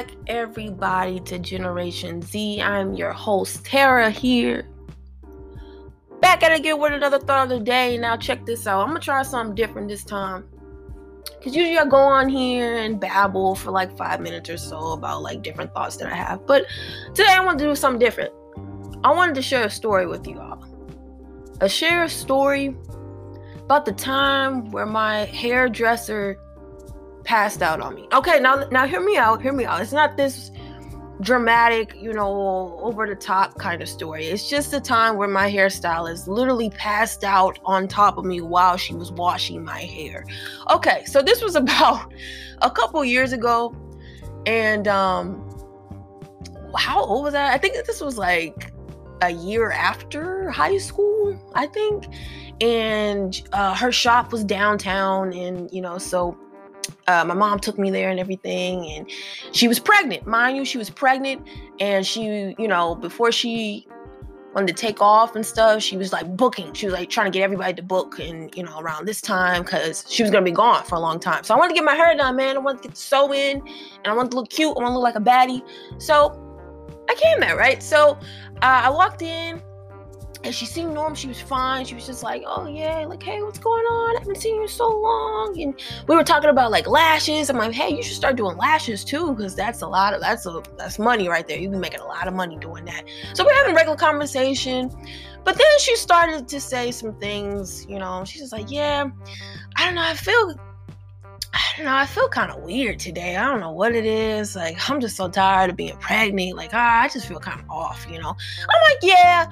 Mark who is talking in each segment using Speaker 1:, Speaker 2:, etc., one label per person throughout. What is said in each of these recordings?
Speaker 1: Back, everybody, to Generation Z. I'm your host, Tara, here. Back at it again with another thought of the day. Now, check this out. I'm gonna try something different this time. Because usually I go on here and babble for like five minutes or so about like different thoughts that I have. But today I want to do something different. I wanted to share a story with you all. A share a story about the time where my hairdresser passed out on me. Okay, now now hear me out. Hear me out. It's not this dramatic, you know, over the top kind of story. It's just a time where my hairstylist literally passed out on top of me while she was washing my hair. Okay, so this was about a couple years ago and um how old was I? I think this was like a year after high school, I think. And uh, her shop was downtown and you know, so uh, my mom took me there and everything and she was pregnant mind you she was pregnant and she you know before she wanted to take off and stuff she was like booking. She was like trying to get everybody to book and you know around this time because she was gonna be gone for a long time. So i wanted to get my hair done man. I wanted to get the sew in and i wanted to look cute. I want to look like a baddie. So i came there right? So uh, i walked in and she seemed normal. She was fine. She was just like, oh yeah, like hey, what's going on? I haven't seen you in so long. And we were talking about like lashes. I'm like, hey, you should start doing lashes too, because that's a lot of that's a that's money right there. You've been making a lot of money doing that. So we're having regular conversation. But then she started to say some things, you know, she's just like, yeah, I don't know, I feel I don't know, I feel kind of weird today. I don't know what it is. Like, I'm just so tired of being pregnant. Like, ah, I just feel kind of off, you know. I'm like, yeah,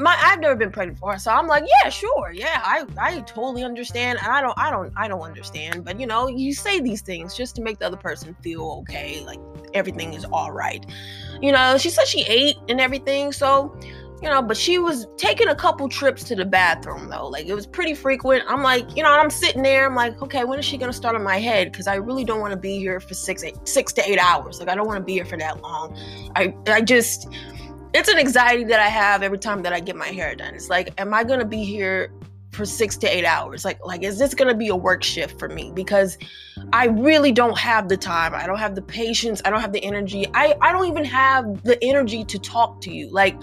Speaker 1: my I've never been pregnant before, so I'm like, yeah, sure, yeah, I I totally understand, and I don't I don't I don't understand, but you know, you say these things just to make the other person feel okay, like everything is all right. You know, she said she ate and everything, so you know, but she was taking a couple trips to the bathroom though. Like it was pretty frequent. I'm like, you know, I'm sitting there. I'm like, okay, when is she gonna start on my head? Because I really don't want to be here for six, eight, six to eight hours. Like I don't want to be here for that long. I, I just, it's an anxiety that I have every time that I get my hair done. It's like, am I gonna be here for six to eight hours? Like, like is this gonna be a work shift for me? Because I really don't have the time. I don't have the patience. I don't have the energy. I, I don't even have the energy to talk to you. Like,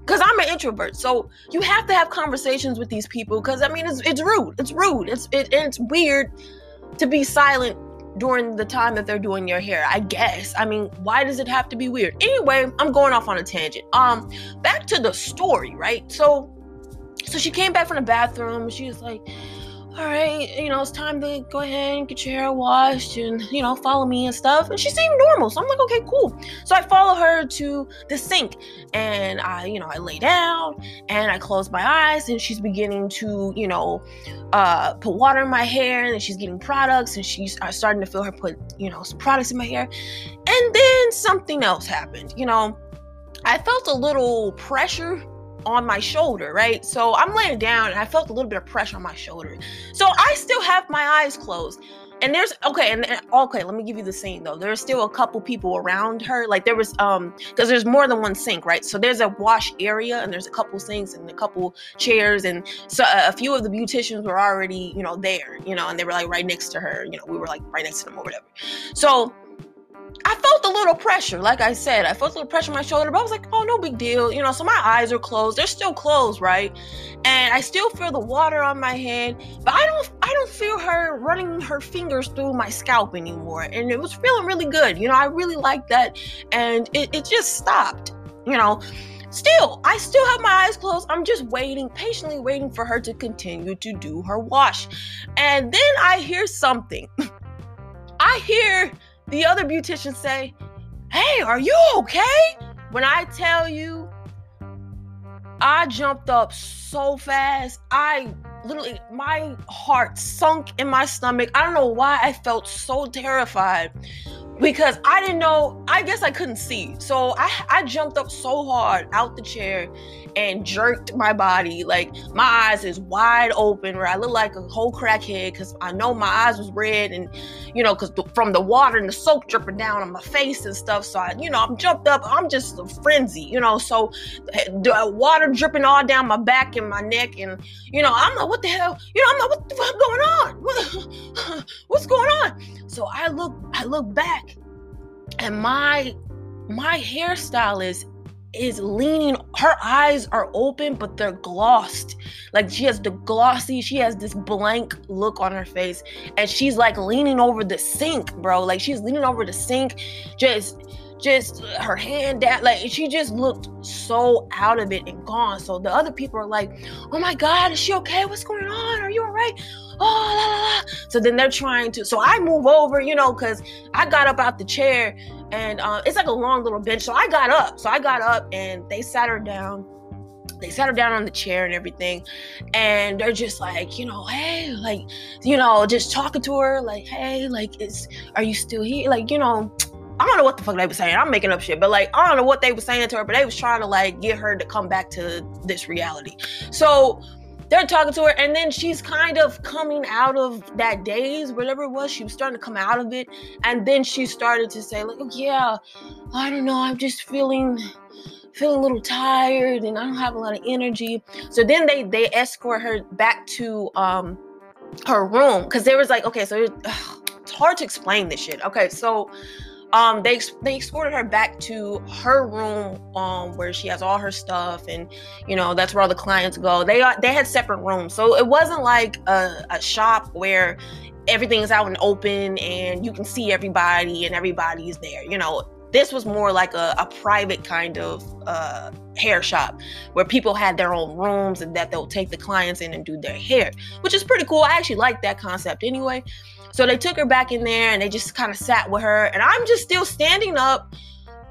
Speaker 1: because I'm an introvert, so you have to have conversations with these people. Because I mean, it's it's rude. It's rude. It's it, it's weird to be silent during the time that they're doing your hair. I guess. I mean, why does it have to be weird? Anyway, I'm going off on a tangent. Um, back to the story, right? So, so she came back from the bathroom. She was like, all right, you know, it's time to go ahead and get your hair washed and, you know, follow me and stuff. And she seemed normal. So I'm like, okay, cool. So I follow her to the sink and I, you know, I lay down and I close my eyes and she's beginning to, you know, uh, put water in my hair and she's getting products and she's uh, starting to feel her put, you know, some products in my hair. And then something else happened. You know, I felt a little pressure on my shoulder, right? So I'm laying down and I felt a little bit of pressure on my shoulder. So I still have my eyes closed. And there's okay, and, and okay, let me give you the scene though. There's still a couple people around her. Like there was um because there's more than one sink, right? So there's a wash area and there's a couple sinks and a couple chairs and so a few of the beauticians were already, you know, there, you know, and they were like right next to her, you know, we were like right next to them or whatever. So I felt a little pressure, like I said. I felt a little pressure on my shoulder, but I was like, oh, no big deal. You know, so my eyes are closed. They're still closed, right? And I still feel the water on my head, but I don't I don't feel her running her fingers through my scalp anymore. And it was feeling really good. You know, I really liked that. And it, it just stopped, you know. Still, I still have my eyes closed. I'm just waiting, patiently waiting for her to continue to do her wash. And then I hear something. I hear the other beauticians say, Hey, are you okay? When I tell you, I jumped up so fast. I literally, my heart sunk in my stomach. I don't know why I felt so terrified because I didn't know. I guess I couldn't see. So I, I jumped up so hard out the chair and jerked my body. Like my eyes is wide open, where I look like a whole crackhead because I know my eyes was red and you know, because from the water and the soap dripping down on my face and stuff. So I, you know, I'm jumped up. I'm just a frenzy, you know. So the water dripping all down my back and my neck, and you know, I'm like, what the hell? You know, I'm like, what the fuck going on? What, what's going on? So I look, I look back and my my hairstylist is leaning her eyes are open but they're glossed like she has the glossy she has this blank look on her face and she's like leaning over the sink bro like she's leaning over the sink just just her hand down like she just looked so out of it and gone so the other people are like oh my god is she okay what's going on are you all right oh la, la, la. so then they're trying to so i move over you know because i got up out the chair and uh, it's like a long little bench. So I got up. So I got up and they sat her down. They sat her down on the chair and everything. And they're just like, you know, hey, like, you know, just talking to her, like, hey, like, is are you still here? Like, you know, I don't know what the fuck they were saying. I'm making up shit, but like I don't know what they were saying to her, but they was trying to like get her to come back to this reality. So they're talking to her, and then she's kind of coming out of that daze, whatever it was. She was starting to come out of it, and then she started to say, like, oh, yeah, I don't know, I'm just feeling feeling a little tired and I don't have a lot of energy. So then they they escort her back to um her room because there was like okay, so ugh, it's hard to explain this shit. Okay, so um they they escorted her back to her room um where she has all her stuff and you know that's where all the clients go they are they had separate rooms so it wasn't like a, a shop where everything's out and open and you can see everybody and everybody's there you know this was more like a, a private kind of uh, hair shop where people had their own rooms and that they'll take the clients in and do their hair, which is pretty cool. I actually like that concept anyway. So they took her back in there and they just kind of sat with her. And I'm just still standing up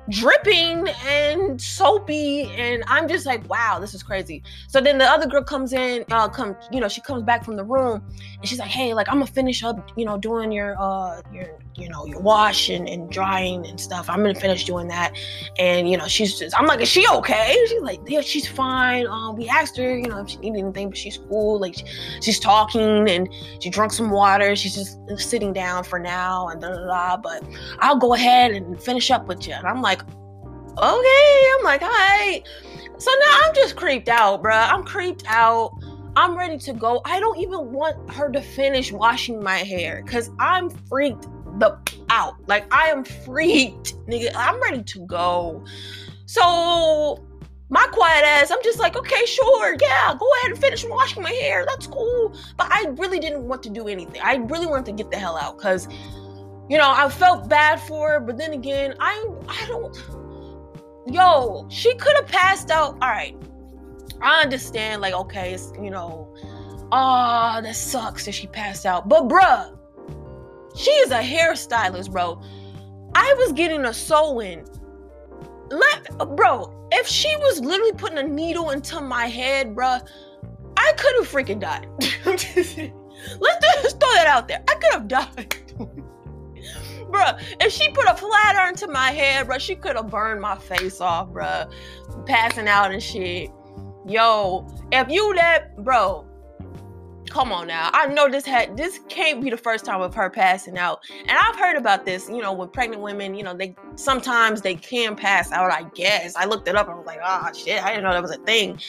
Speaker 1: dripping and soapy and i'm just like wow this is crazy so then the other girl comes in uh come you know she comes back from the room and she's like hey like i'm gonna finish up you know doing your uh your you know your wash and, and drying and stuff i'm gonna finish doing that and you know she's just i'm like is she okay she's like yeah she's fine um we asked her you know if she needed anything but she's cool like she, she's talking and she drunk some water she's just sitting down for now and da da da but i'll go ahead and finish up with you and i'm like, okay. I'm like, all right. So now I'm just creeped out, bruh. I'm creeped out. I'm ready to go. I don't even want her to finish washing my hair because I'm freaked the out. Like I am freaked, nigga. I'm ready to go. So my quiet ass, I'm just like, okay, sure, yeah, go ahead and finish washing my hair. That's cool. But I really didn't want to do anything. I really wanted to get the hell out because you know, I felt bad for her, but then again, I I don't yo, she could have passed out. All right. I understand, like, okay, it's you know, ah, oh, that sucks that she passed out. But bruh, she is a hairstylist, bro. I was getting a sew in. Let bro, if she was literally putting a needle into my head, bro, I could have freaking died. Let's just throw that out there. I could have died. bruh, if she put a flat iron to my head, bruh, she could have burned my face off, bruh. Passing out and shit. Yo, if you let, bro, come on now. I know this had this can't be the first time of her passing out. And I've heard about this, you know, with pregnant women, you know, they sometimes they can pass out, I guess. I looked it up and was like, ah oh, shit, I didn't know that was a thing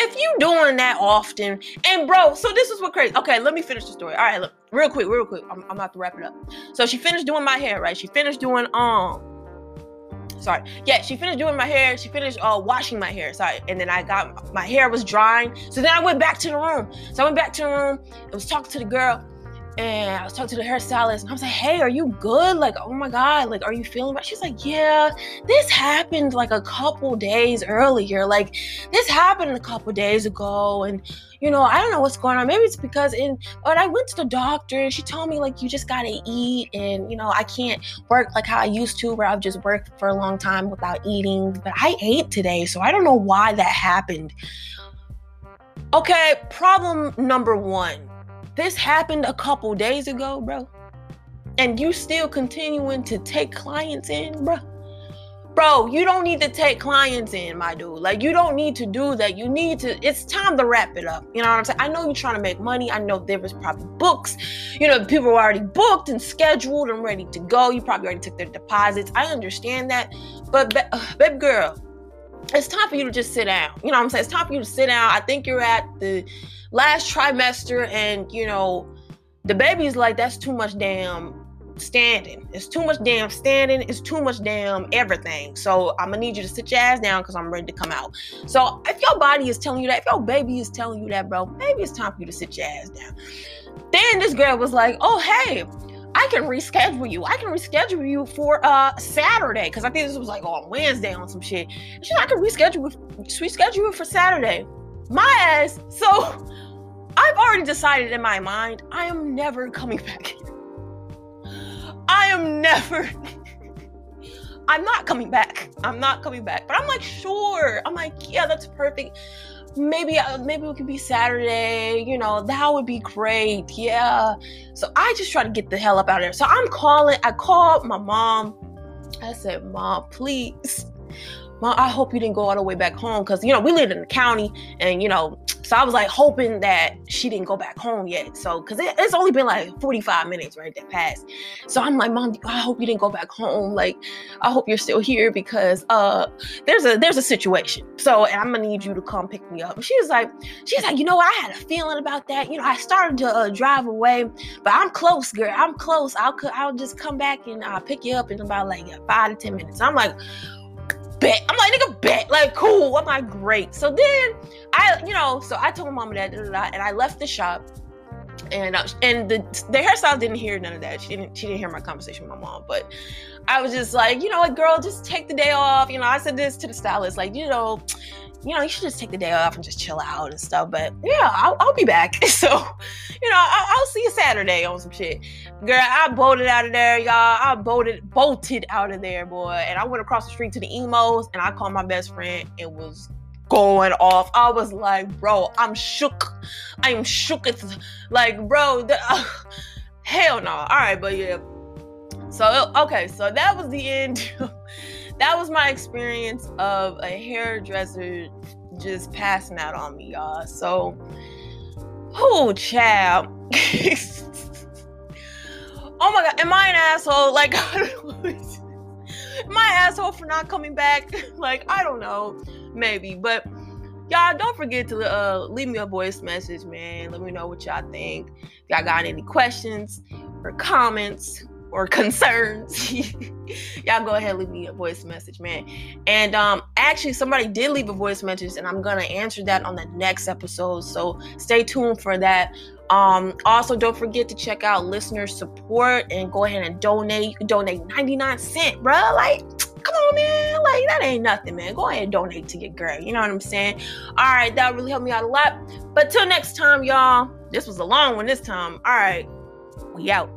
Speaker 1: if you doing that often, and bro, so this is what crazy. Okay, let me finish the story. All right, look, real quick, real quick. I'm, I'm about to wrap it up. So she finished doing my hair, right? She finished doing um. Sorry. Yeah, she finished doing my hair. She finished uh washing my hair. Sorry. And then I got my hair was drying. So then I went back to the room. So I went back to the room and was talking to the girl and I was talking to the hairstylist, and I was like, "Hey, are you good? Like, oh my god, like, are you feeling bad?" She's like, "Yeah, this happened like a couple days earlier. Like, this happened a couple days ago, and you know, I don't know what's going on. Maybe it's because in, but I went to the doctor, and she told me like, you just gotta eat, and you know, I can't work like how I used to, where I've just worked for a long time without eating. But I ate today, so I don't know why that happened." Okay, problem number one this happened a couple days ago, bro. And you still continuing to take clients in, bro. Bro, you don't need to take clients in, my dude. Like, you don't need to do that. You need to, it's time to wrap it up. You know what I'm saying? I know you're trying to make money. I know there was probably books. You know, people were already booked and scheduled and ready to go. You probably already took their deposits. I understand that. But, uh, babe girl, it's time for you to just sit down. You know what I'm saying? It's time for you to sit down. I think you're at the last trimester and you know the baby's like that's too much damn standing. It's too much damn standing. It's too much damn everything. So I'm gonna need you to sit your ass down because I'm ready to come out. So if your body is telling you that, if your baby is telling you that, bro, maybe it's time for you to sit your ass down. Then this girl was like, oh hey, I can reschedule you. I can reschedule you for uh Saturday because I think this was like on Wednesday on some shit. She's like, I can reschedule reschedule it for Saturday. My ass. So I've already decided in my mind I am never coming back. I am never. I'm not coming back. I'm not coming back. But I'm like, sure. I'm like, yeah, that's perfect. Maybe, uh, maybe it could be Saturday. You know, that would be great. Yeah. So I just try to get the hell up out of there. So I'm calling. I called my mom. I said, Mom, please. Mom, I hope you didn't go all the way back home because you know we lived in the county, and you know so I was like hoping that she didn't go back home yet. So, cause it, it's only been like 45 minutes, right? That passed. So I'm like, mom, I hope you didn't go back home. Like, I hope you're still here because uh there's a there's a situation. So I'm gonna need you to come pick me up. And she was like, she's like, you know, I had a feeling about that. You know, I started to uh, drive away, but I'm close, girl. I'm close. I'll I'll just come back and I'll pick you up in about like five to ten minutes. I'm like, bet. I'm like, nigga, bet. Like, cool. I'm like, great. So then I, you know, so I told my mom that, and I left the shop. And uh, and the the hairstyle didn't hear none of that. She didn't she didn't hear my conversation with my mom. But I was just like, you know what, girl, just take the day off. You know, I said this to the stylist, like, you know, you know, you should just take the day off and just chill out and stuff. But yeah, I'll, I'll be back. So, you know, I'll, I'll, see you Saturday on some shit. Girl, I bolted out of there, y'all. I bolted, bolted out of there, boy. And I went across the street to the emos and I called my best friend. It was going off. I was like, bro, I'm shook. I am shook. It's like, bro, the, uh, hell no. All right, but yeah. So, okay, so that was the end that was my experience of a hairdresser just passing out on me, y'all. So, oh, child. oh my god, am I an asshole? Like, am I asshole for not coming back? like, I don't know, maybe, but y'all don't forget to uh, leave me a voice message, man. Let me know what y'all think. If y'all got any questions or comments, or concerns, y'all go ahead and leave me a voice message, man. And um, actually, somebody did leave a voice message, and I'm gonna answer that on the next episode. So stay tuned for that. Um, also, don't forget to check out listener support and go ahead and donate. You can donate 99 cent, bro. Like, come on, man. Like, that ain't nothing, man. Go ahead and donate to your girl. You know what I'm saying? All right, that really helped me out a lot. But till next time, y'all. This was a long one this time. All right, we out.